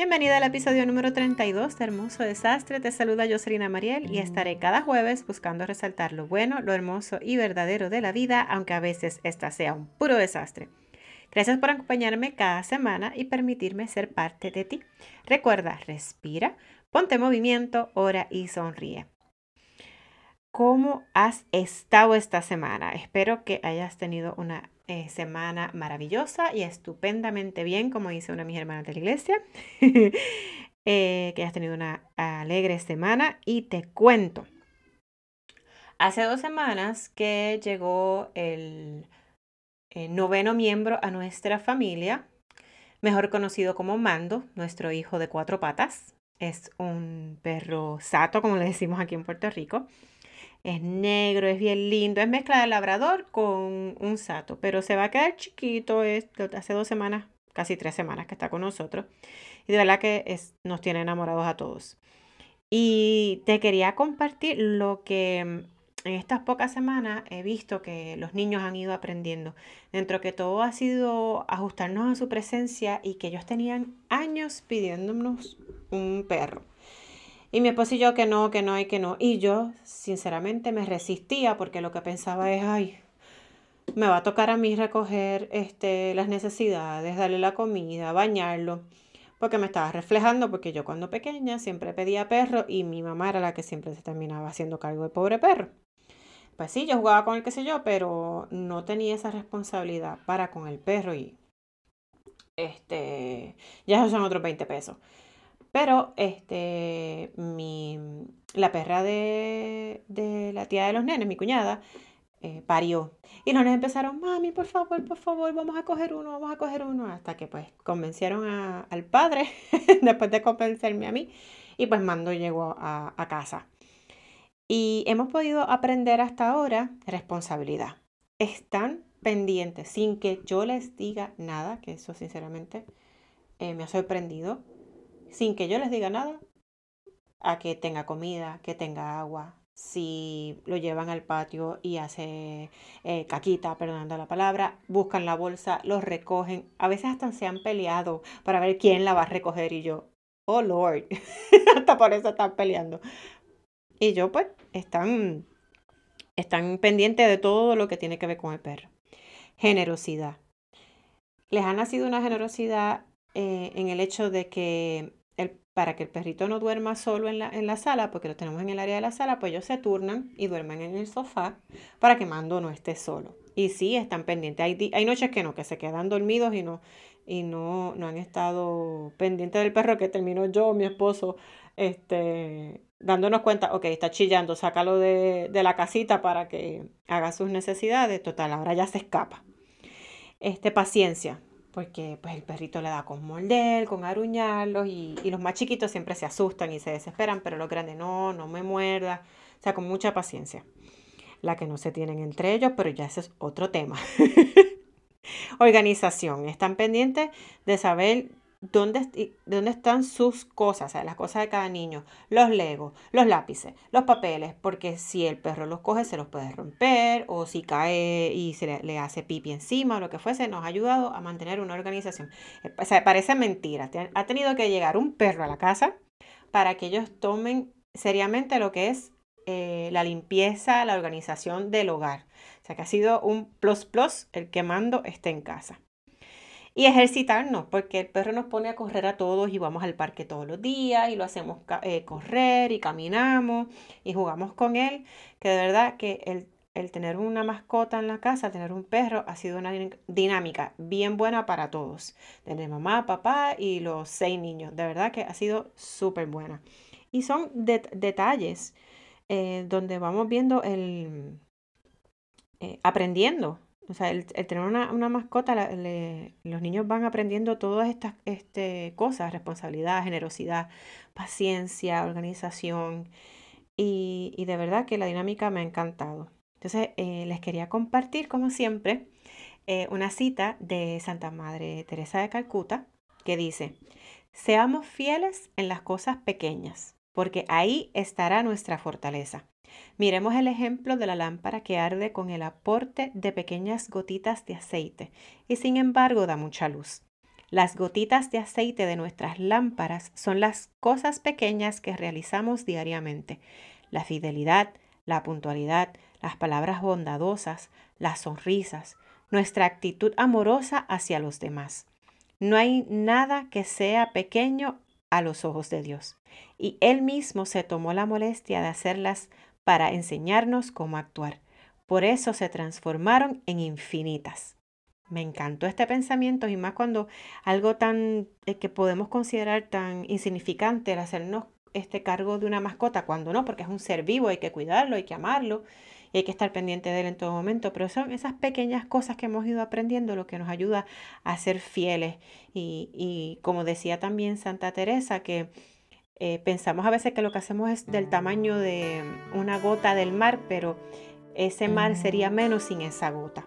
Bienvenida al episodio número 32 de Hermoso Desastre. Te saluda Jocelyn Mariel y estaré cada jueves buscando resaltar lo bueno, lo hermoso y verdadero de la vida, aunque a veces esta sea un puro desastre. Gracias por acompañarme cada semana y permitirme ser parte de ti. Recuerda, respira, ponte en movimiento, ora y sonríe. ¿Cómo has estado esta semana? Espero que hayas tenido una eh, semana maravillosa y estupendamente bien, como dice una de mis hermanas de la iglesia. Eh, que hayas tenido una alegre semana y te cuento. Hace dos semanas que llegó el, el noveno miembro a nuestra familia, mejor conocido como Mando, nuestro hijo de cuatro patas. Es un perro sato, como le decimos aquí en Puerto Rico. Es negro, es bien lindo, es mezcla de labrador con un sato, pero se va a quedar chiquito, es, hace dos semanas, casi tres semanas que está con nosotros. Y de verdad que es, nos tiene enamorados a todos. Y te quería compartir lo que mm, en estas pocas semanas he visto que los niños han ido aprendiendo. Dentro que todo ha sido ajustarnos a su presencia y que ellos tenían años pidiéndonos un perro. Y mi esposo y yo que no, que no y que no. Y yo, sinceramente, me resistía porque lo que pensaba es, ay, me va a tocar a mí recoger este, las necesidades, darle la comida, bañarlo. Porque me estaba reflejando, porque yo cuando pequeña siempre pedía perro y mi mamá era la que siempre se terminaba haciendo cargo del pobre perro. Pues sí, yo jugaba con el qué sé yo, pero no tenía esa responsabilidad para con el perro y este, ya son otros 20 pesos. Pero este, mi, la perra de, de la tía de los nenes, mi cuñada, eh, parió. Y los nenes empezaron, mami, por favor, por favor, vamos a coger uno, vamos a coger uno. Hasta que pues convencieron al padre, después de convencerme a mí, y pues Mando llegó a, casa. Y hemos podido aprender hasta ahora responsabilidad. Están pendientes, sin que yo les diga nada, que eso sinceramente eh, me ha sorprendido sin que yo les diga nada, a que tenga comida, que tenga agua. Si lo llevan al patio y hace eh, caquita, perdonando la palabra, buscan la bolsa, los recogen. A veces hasta se han peleado para ver quién la va a recoger y yo, oh Lord, hasta por eso están peleando. Y yo pues están, están pendientes de todo lo que tiene que ver con el perro. Generosidad. Les ha nacido una generosidad eh, en el hecho de que para que el perrito no duerma solo en la, en la, sala, porque lo tenemos en el área de la sala, pues ellos se turnan y duermen en el sofá para que Mando no esté solo. Y sí, están pendientes. Hay, hay noches que no, que se quedan dormidos y no, y no, no han estado pendientes del perro que terminó yo, mi esposo, este, dándonos cuenta, ok, está chillando, sácalo de, de la casita para que haga sus necesidades. Total, ahora ya se escapa. Este, paciencia porque pues el perrito le da con morder, con aruñarlos y, y, los más chiquitos siempre se asustan y se desesperan, pero los grandes no, no me muerda, o sea, con mucha paciencia. La que no se tienen entre ellos, pero ya ese es otro tema. Organización, están pendientes de saber dónde, dónde están sus cosas, las cosas de cada niño, los legos, los lápices, los papeles, porque si el perro los coge se los puede romper o si cae y se le, hace pipi encima o lo que fuese, nos ha ayudado a mantener una organización. Eh, o sea, parece mentira, ha tenido que llegar un perro a la casa para que ellos tomen seriamente lo que es eh, la limpieza, la organización del hogar. O sea que ha sido un plus plus el que mando esté en casa y ejercitarnos, porque el perro nos pone a correr a todos y vamos al parque todos los días y lo hacemos eh, correr y caminamos y jugamos con él, que de verdad que el, el tener una mascota en la casa, tener un perro, ha sido una dinámica bien buena para todos. Tener mamá, papá y los seis niños. De verdad que ha sido súper buena. Y son detalles eh, donde vamos viendo el... Eh, aprendiendo o sea, el, tener una, mascota, los niños van aprendiendo todas estas este, cosas, responsabilidad, generosidad, paciencia, organización. Y, de verdad que la dinámica me ha encantado. Entonces, eh, les quería compartir, como siempre, eh, una cita de Santa Madre Teresa de Calcuta que dice, seamos fieles en las cosas pequeñas, porque ahí estará nuestra fortaleza. Miremos el ejemplo de la lámpara que arde con el aporte de pequeñas gotitas de aceite y sin embargo da mucha luz. Las gotitas de aceite de nuestras lámparas son las cosas pequeñas que realizamos diariamente. La fidelidad, la puntualidad, las palabras bondadosas, las sonrisas, nuestra actitud amorosa hacia los demás. No hay nada que sea pequeño a los ojos de Dios. Y Él mismo se tomó la molestia de hacerlas para enseñarnos cómo actuar. Por eso se transformaron en infinitas. Me encantó este pensamiento y más cuando algo tan eh, que podemos considerar tan insignificante, el hacernos este cargo de una mascota, cuando no, porque es un ser vivo, hay que cuidarlo, hay que amarlo y hay que estar pendiente de él en todo momento, pero son esas pequeñas cosas que hemos ido aprendiendo lo que nos ayuda a ser fieles. Y, y como decía también Santa Teresa, que eh, pensamos a veces que lo que hacemos es del tamaño de una gota del mar, pero ese mar sería menos sin esa gota.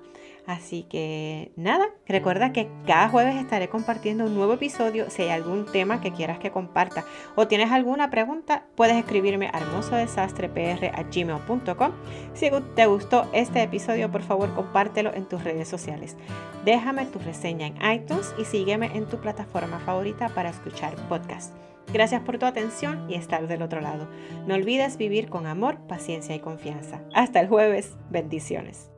Así que nada, recuerda que cada jueves estaré compartiendo un nuevo episodio. Si hay algún tema que quieras que comparta o tienes alguna pregunta, puedes escribirme a hermosodesastrepr.gmail.com. Si te gustó este episodio, por favor compártelo en tus redes sociales. Déjame tu reseña en iTunes y sígueme en tu plataforma favorita para escuchar podcasts. Gracias por tu atención y estar del otro lado. No olvides vivir con amor, paciencia y confianza. Hasta el jueves. Bendiciones.